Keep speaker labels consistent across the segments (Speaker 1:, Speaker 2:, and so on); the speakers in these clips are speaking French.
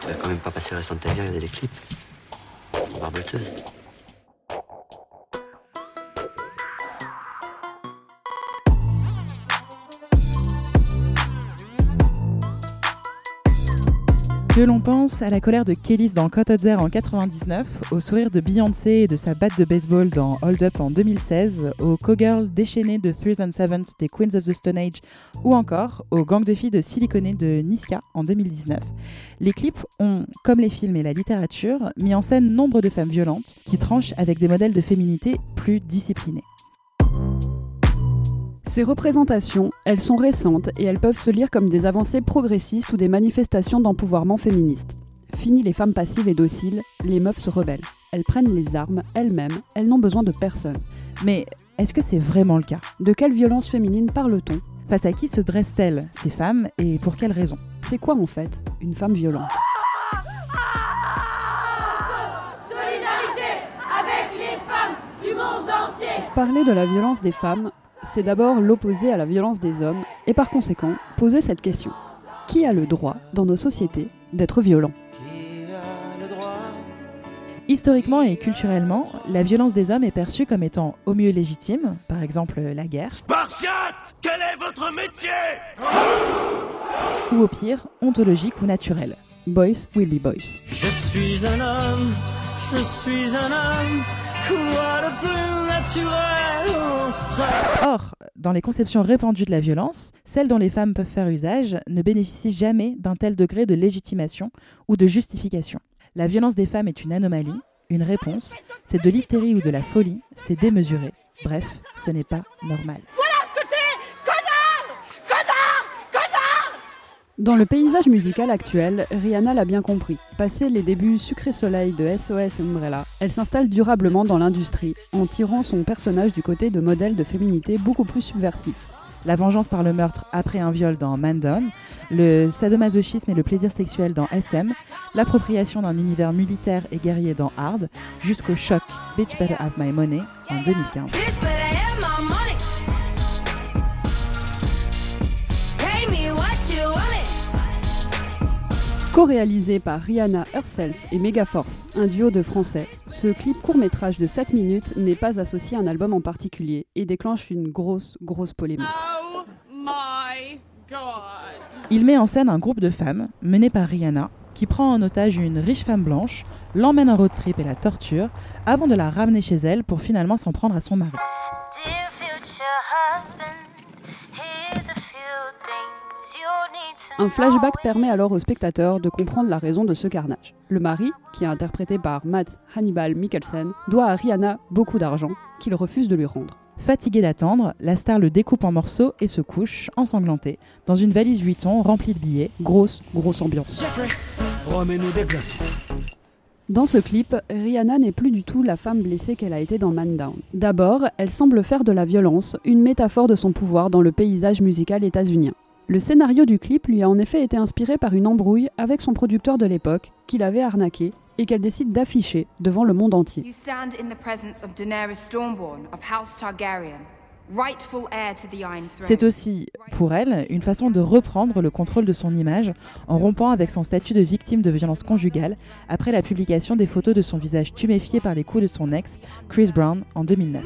Speaker 1: Tu vas quand même pas passer le restant de ta vie à regarder les clips. Barboteuse.
Speaker 2: Que l'on pense à la colère de Kellys dans Cut en 99, au sourire de Beyoncé et de sa batte de baseball dans Hold Up en 2016, au cowgirl déchaîné de Threes and Sevens des Queens of the Stone Age ou encore au gang de filles de Siliconé de Niska en 2019. Les clips ont, comme les films et la littérature, mis en scène nombre de femmes violentes qui tranchent avec des modèles de féminité plus disciplinés.
Speaker 3: Ces représentations, elles sont récentes et elles peuvent se lire comme des avancées progressistes ou des manifestations d'empouvoirment féministe. Fini les femmes passives et dociles, les meufs se rebellent. Elles prennent les armes elles-mêmes, elles n'ont besoin de personne.
Speaker 2: Mais est-ce que c'est vraiment le cas?
Speaker 3: De quelle violence féminine parle-t-on?
Speaker 2: Face à qui se dressent-elles, ces femmes, et pour quelles raisons
Speaker 3: C'est quoi en fait une femme violente?
Speaker 4: Solidarité avec les femmes du monde entier
Speaker 3: Parler de la violence des femmes, c'est d'abord l'opposé à la violence des hommes, et par conséquent, poser cette question. Qui a le droit, dans nos sociétés, d'être violent
Speaker 2: Historiquement et culturellement, la violence des hommes est perçue comme étant au mieux légitime, par exemple la guerre.
Speaker 5: Spartiate Quel est votre métier?
Speaker 2: Ou au pire, ontologique ou naturelle.
Speaker 3: Boys will be boys.
Speaker 5: Je suis un homme, je suis un homme,
Speaker 2: Or, dans les conceptions répandues de la violence, celles dont les femmes peuvent faire usage ne bénéficient jamais d'un tel degré de légitimation ou de justification. La violence des femmes est une anomalie, une réponse, c'est de l'hystérie ou de la folie, c'est démesuré. Bref, ce n'est pas normal.
Speaker 3: Dans le paysage musical actuel, Rihanna l'a bien compris. Passé les débuts sucré soleil de SOS Umbrella, elle s'installe durablement dans l'industrie en tirant son personnage du côté de modèles de féminité beaucoup plus subversifs.
Speaker 2: La vengeance par le meurtre après un viol dans Man Down, le sadomasochisme et le plaisir sexuel dans SM, l'appropriation d'un univers militaire et guerrier dans Hard, jusqu'au choc Bitch Better Have My Money en 2015.
Speaker 3: Co-réalisé par Rihanna herself et Megaforce, un duo de français, ce clip court-métrage de 7 minutes n'est pas associé à un album en particulier et déclenche une grosse, grosse polémique.
Speaker 6: Oh my god.
Speaker 2: Il met en scène un groupe de femmes, mené par Rihanna, qui prend en otage une riche femme blanche, l'emmène en road trip et la torture, avant de la ramener chez elle pour finalement s'en prendre à son mari.
Speaker 3: Un flashback permet alors au spectateur de comprendre la raison de ce carnage. Le mari, qui est interprété par Matt Hannibal Mikkelsen, doit à Rihanna beaucoup d'argent, qu'il refuse de lui rendre.
Speaker 2: Fatiguée d'attendre, la star le découpe en morceaux et se couche, ensanglanté, dans une valise Vuitton remplie de billets.
Speaker 3: Grosse, grosse ambiance.
Speaker 5: Remets-nous des glaçons.
Speaker 3: Dans ce clip, Rihanna n'est plus du tout la femme blessée qu'elle a été dans Man Down. D'abord, elle semble faire de la violence une métaphore de son pouvoir dans le paysage musical états-unien. Le scénario du clip lui a en effet été inspiré par une embrouille avec son producteur de l'époque, qui l'avait arnaqué et qu'elle décide d'afficher devant le monde entier.
Speaker 7: You stand in the presence of Daenerys Stormborn of House Targaryen, rightful heir to the Iron Throne.
Speaker 2: C'est aussi, pour elle, une façon de reprendre le contrôle de son image en rompant avec son statut de victime de violence conjugale après la publication des photos de son visage tuméfié par les coups de son ex, Chris Brown, en 2009.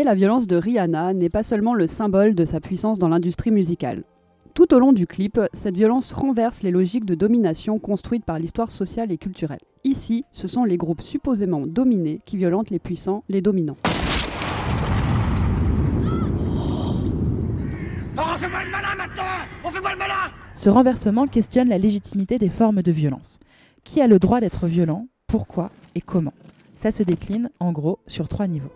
Speaker 3: Mais la violence de Rihanna n'est pas seulement le symbole de sa puissance dans l'industrie musicale. Tout au long du clip, cette violence renverse les logiques de domination construites par l'histoire sociale et culturelle. Ici, ce sont les groupes supposément dominés qui violentent les puissants, les dominants.
Speaker 5: Oh, malin
Speaker 2: Ce renversement questionne la légitimité des formes de violence. Qui a le droit d'être violent? Pourquoi Et comment? Ça se décline, en gros, sur trois niveaux.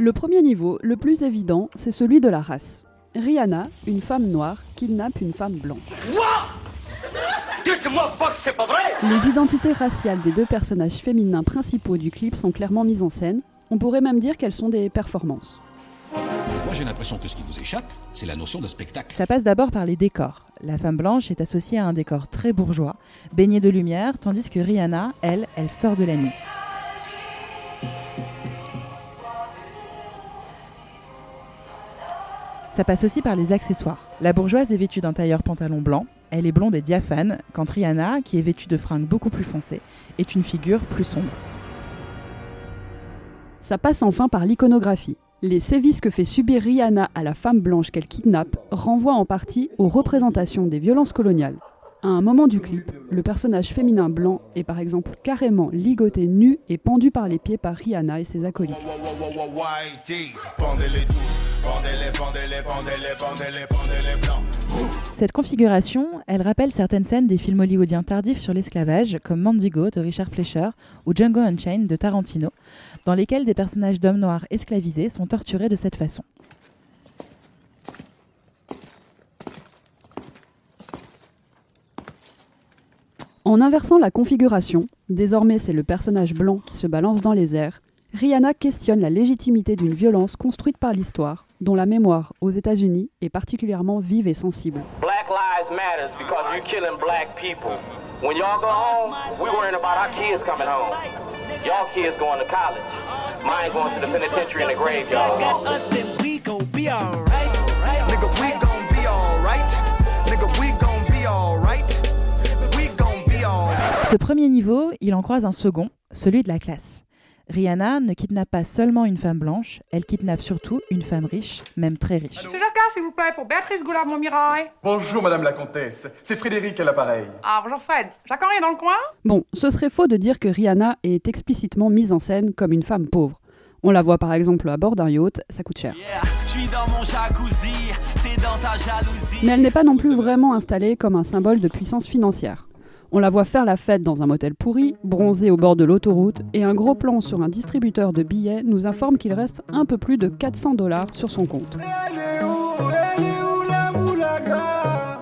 Speaker 3: Le premier niveau, le plus évident, c'est celui de la race. Rihanna, une femme noire, kidnappe une femme blanche.
Speaker 8: Dites-moi pas que c'est pas vrai
Speaker 3: Les identités raciales des deux personnages féminins principaux du clip sont clairement mises en scène. On pourrait même dire qu'elles sont des performances.
Speaker 9: Moi, j'ai l'impression que ce qui vous échappe, c'est la notion de spectacle.
Speaker 2: Ça passe d'abord par les décors. La femme blanche est associée à un décor très bourgeois, baigné de lumière, tandis que Rihanna, elle, elle sort de la nuit. Ça passe aussi par les accessoires. La bourgeoise est vêtue d'un tailleur pantalon blanc, elle est blonde et diaphane, quand Rihanna, qui est vêtue de fringues beaucoup plus foncées, est une figure plus sombre.
Speaker 3: Ça passe enfin par l'iconographie. Les sévices que fait subir Rihanna à la femme blanche qu'elle kidnappe renvoient en partie aux représentations des violences coloniales. À un moment du clip, le personnage féminin blanc est par exemple carrément ligoté nu et pendu par les pieds par Rihanna et ses acolytes.
Speaker 2: Cette configuration, elle rappelle certaines scènes des films hollywoodiens tardifs sur l'esclavage, comme Mandigo de Richard Fleischer ou Django Unchained de Tarantino, dans lesquels des personnages d'hommes noirs esclavisés sont torturés de cette façon.
Speaker 3: En inversant la configuration, désormais c'est le personnage blanc qui se balance dans les airs, Rihanna questionne la légitimité d'une violence construite par l'histoire, dont la mémoire aux États-Unis est particulièrement vive et sensible.
Speaker 10: Black lives matters because you're killing black people. When y'all go home, we worrying about our kids coming home. Y'all kids going to college. Mine going to the penitentiary and the graveyard.
Speaker 2: Ce premier niveau, il en croise un second, celui de la classe. Rihanna ne kidnappe pas seulement une femme blanche, elle kidnappe surtout une femme riche, même très riche.
Speaker 6: Monsieur Jacquard, s'il vous plaît, pour Béatrice Goulard-Montmirail.
Speaker 11: Bonjour Madame la Comtesse, c'est Frédéric à l'appareil.
Speaker 6: Ah, bonjour Fred. Jacquard est dans le coin?
Speaker 3: Bon, ce serait faux de dire que Rihanna est explicitement mise en scène comme une femme pauvre. On la voit par exemple à bord d'un yacht, ça coûte cher.
Speaker 8: J'suis dans mon jacuzzi, t'es dans ta jalousie.
Speaker 3: Mais elle n'est pas non plus vraiment installée comme un symbole de puissance financière. On la voit faire la fête dans un motel pourri, bronzée au bord de l'autoroute, et un gros plan sur un distributeur de billets nous informe qu'il reste un peu plus de 400 dollars sur son compte.
Speaker 8: Elle est où? Elle est où la moulaga?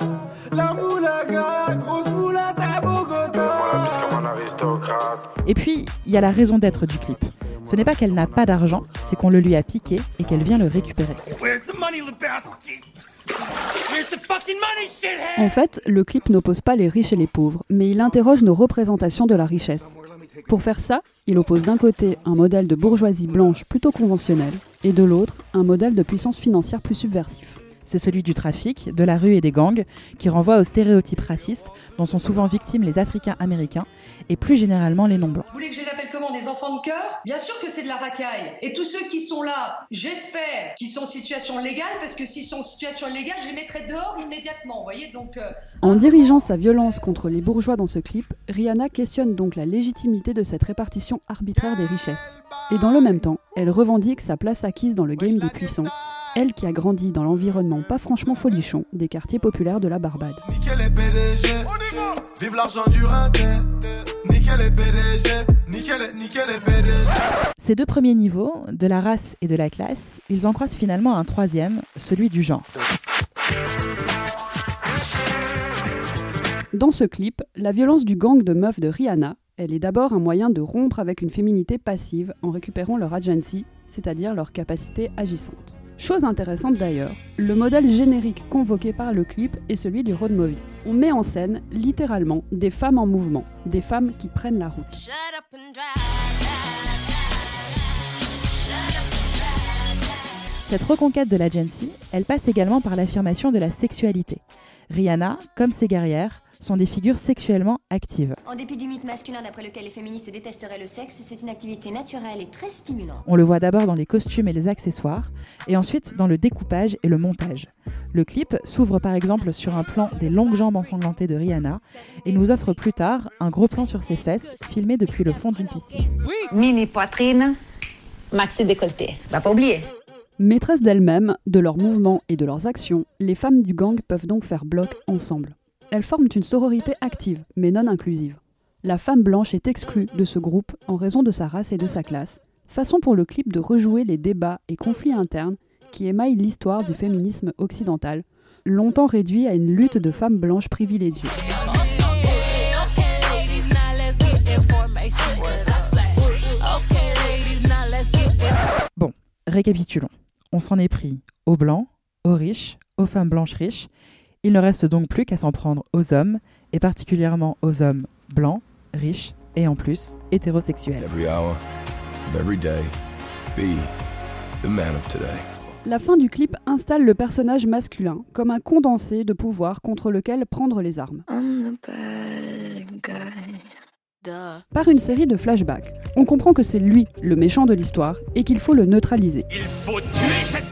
Speaker 8: La moulaga, grosse moulade à Bogota.
Speaker 2: Et puis, il y a la raison d'être du clip. Ce n'est pas qu'elle n'a pas d'argent, c'est qu'on le lui a piqué et qu'elle vient le récupérer.
Speaker 8: Where's the money, Lebowski?
Speaker 3: En fait, le clip n'oppose pas les riches et les pauvres, mais il interroge nos représentations de la richesse. Pour faire ça, il oppose d'un côté un modèle de bourgeoisie blanche plutôt conventionnel, et de l'autre un modèle de puissance financière plus subversif.
Speaker 2: C'est celui du trafic, de la rue et des gangs, qui renvoie aux stéréotypes racistes dont sont souvent victimes les Africains américains et plus généralement les non-blancs.
Speaker 12: Vous voulez que je les appelle comment Des enfants de cœur? Bien sûr que c'est de la racaille. Et tous ceux qui sont là, j'espère qu'ils sont en situation légale, parce que s'ils sont en situation légale, je les mettrai dehors immédiatement. Vous voyez Donc, euh,
Speaker 3: En dirigeant sa violence contre les bourgeois dans ce clip, Rihanna questionne donc la légitimité de cette répartition arbitraire des richesses. Et dans le même temps, elle revendique sa place acquise dans le game des puissants, elle qui a grandi dans l'environnement pas franchement folichon des quartiers populaires de la Barbade.
Speaker 8: Nickel PDG, vive l'argent du. Nickel PDG, nickel, PDG.
Speaker 2: Ces deux premiers niveaux, de la race et de la classe, ils en croisent finalement un troisième, celui du genre.
Speaker 3: Dans ce clip, la violence du gang de meufs de Rihanna, elle est d'abord un moyen de rompre avec une féminité passive en récupérant leur agency, c'est-à-dire leur capacité agissante. Chose intéressante d'ailleurs, le modèle générique convoqué par le clip est celui du road movie. On met en scène littéralement des femmes en mouvement, des femmes qui prennent la route.
Speaker 2: Cette reconquête de l'agency, elle passe également par l'affirmation de la sexualité. Rihanna, comme ses guerrières, sont des figures sexuellement actives.
Speaker 13: En dépit du mythe masculin d'après lequel les féministes détesteraient le sexe, c'est une activité naturelle et très stimulante.
Speaker 2: On le voit d'abord dans les costumes et les accessoires, et ensuite dans le découpage et le montage. Le clip s'ouvre par exemple sur un plan des longues jambes ensanglantées de Rihanna, et nous offre plus tard un gros plan sur ses fesses, filmé depuis le fond d'une piscine.
Speaker 14: Mini poitrine, maxi décolleté. Va pas oublier.
Speaker 3: Maîtresses d'elles-mêmes, de leurs mouvements et de leurs actions, les femmes du gang peuvent donc faire bloc ensemble. Elles forment une sororité active, mais non inclusive. La femme blanche est exclue de ce groupe en raison de sa race et de sa classe, façon pour le clip de rejouer les débats et conflits internes qui émaillent l'histoire du féminisme occidental, longtemps réduit à une lutte de femmes blanches privilégiées.
Speaker 2: Bon, récapitulons. On s'en est pris aux blancs, aux riches, aux femmes blanches riches, il ne reste donc plus qu'à s'en prendre aux hommes, et particulièrement aux hommes blancs, riches et en plus hétérosexuels.
Speaker 15: Every hour of every day, be the man of today.
Speaker 3: La fin du clip installe le personnage masculin comme un condensé de pouvoir contre lequel prendre les armes. Par une série de flashbacks, on comprend que c'est lui le méchant de l'histoire et qu'il faut le neutraliser.
Speaker 16: Il faut tuer cette bête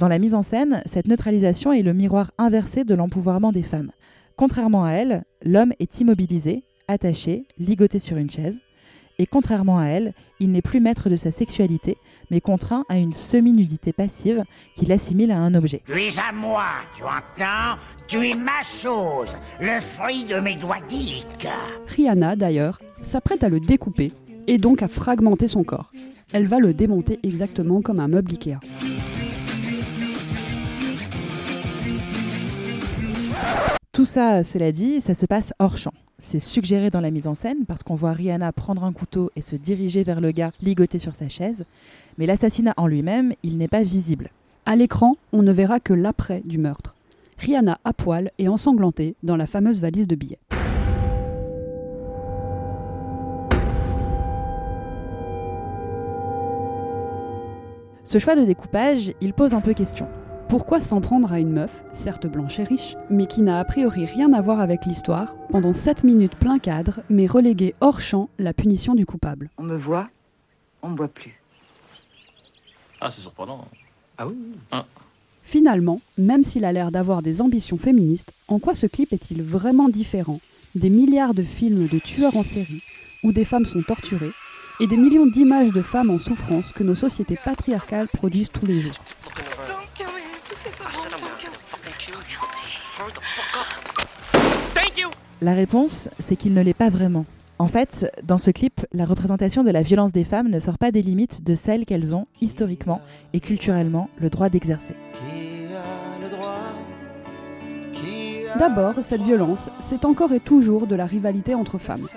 Speaker 2: Dans la mise en scène, cette neutralisation est le miroir inversé de l'empouvoirment des femmes. Contrairement à elle, l'homme est immobilisé, attaché, ligoté sur une chaise. Et contrairement à elle, il n'est plus maître de sa sexualité, mais contraint à une semi-nudité passive qui l'assimile à un objet.
Speaker 16: Tu es à moi, tu entends Tu es ma chose, le fruit de mes doigts délicats.
Speaker 3: Rihanna, d'ailleurs, s'apprête à le découper et donc à fragmenter son corps. Elle va le démonter exactement comme un meuble Ikea.
Speaker 2: Tout ça, cela dit, ça se passe hors champ. C'est suggéré dans la mise en scène parce qu'on voit Rihanna prendre un couteau et se diriger vers le gars ligoté sur sa chaise, mais l'assassinat en lui-même, il n'est pas visible.
Speaker 3: À l'écran, on ne verra que l'après du meurtre. Rihanna à poil et ensanglantée dans la fameuse valise de billets.
Speaker 2: Ce choix de découpage, il pose un peu question.
Speaker 3: Pourquoi s'en prendre à une meuf, certes blanche et riche, mais qui n'a a priori rien à voir avec l'histoire, pendant 7 minutes plein cadre, mais reléguer hors champ la punition du coupable?
Speaker 17: On me voit, on me voit plus.
Speaker 18: Ah, c'est surprenant.
Speaker 1: Ah oui
Speaker 3: Finalement, même s'il a l'air d'avoir des ambitions féministes, en quoi ce clip est-il vraiment différent? Des milliards de films de tueurs en série où des femmes sont torturées et des millions d'images de femmes en souffrance que nos sociétés patriarcales produisent tous les jours
Speaker 2: La réponse, c'est qu'il ne l'est pas vraiment. En fait, dans ce clip, la représentation de la violence des femmes ne sort pas des limites de celles qu'elles ont, historiquement et culturellement, le droit d'exercer.
Speaker 3: D'abord, cette violence, c'est encore et toujours de la rivalité entre femmes.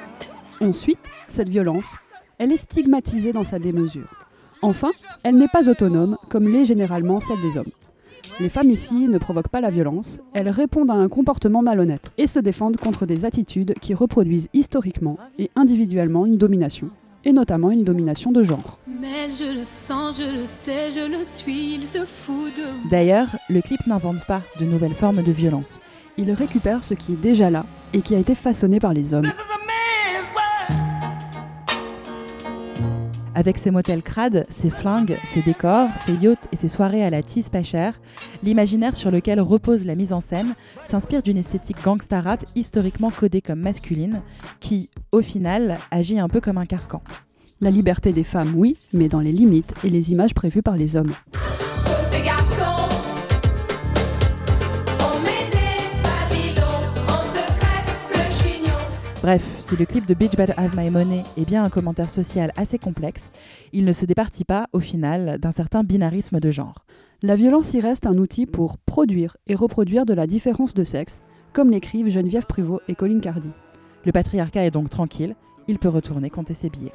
Speaker 3: Ensuite, cette violence, elle est stigmatisée dans sa démesure. Enfin, elle n'est pas autonome, comme l'est généralement celle des hommes. Les femmes ici ne provoquent pas la violence, elles répondent à un comportement malhonnête et se défendent contre des attitudes qui reproduisent historiquement et individuellement une domination, et notamment une domination de genre.
Speaker 19: Mais je le sens, je le sais, je le suis, il se fout de moi.
Speaker 2: D'ailleurs, le clip n'invente pas de nouvelles formes de violence.
Speaker 3: Il récupère ce qui est déjà là et qui a été façonné par les hommes.
Speaker 2: Avec ses motels crades, ses flingues, ses décors, ses yachts et ses soirées à la tisse pas chère, l'imaginaire sur lequel repose la mise en scène s'inspire d'une esthétique gangsta rap historiquement codée comme masculine, qui, au final, agit un peu comme un carcan.
Speaker 3: La liberté des femmes, oui, mais dans les limites et les images prévues par les hommes.
Speaker 2: Bref, si le clip de Bitch Better Have My Money est bien un commentaire social assez complexe, il ne se départit pas, au final, d'un certain binarisme de genre.
Speaker 3: La violence y reste un outil pour produire et reproduire de la différence de sexe, comme l'écrivent Geneviève Pruvot et Colin Cardi.
Speaker 2: Le patriarcat est donc tranquille, il peut retourner compter ses billets.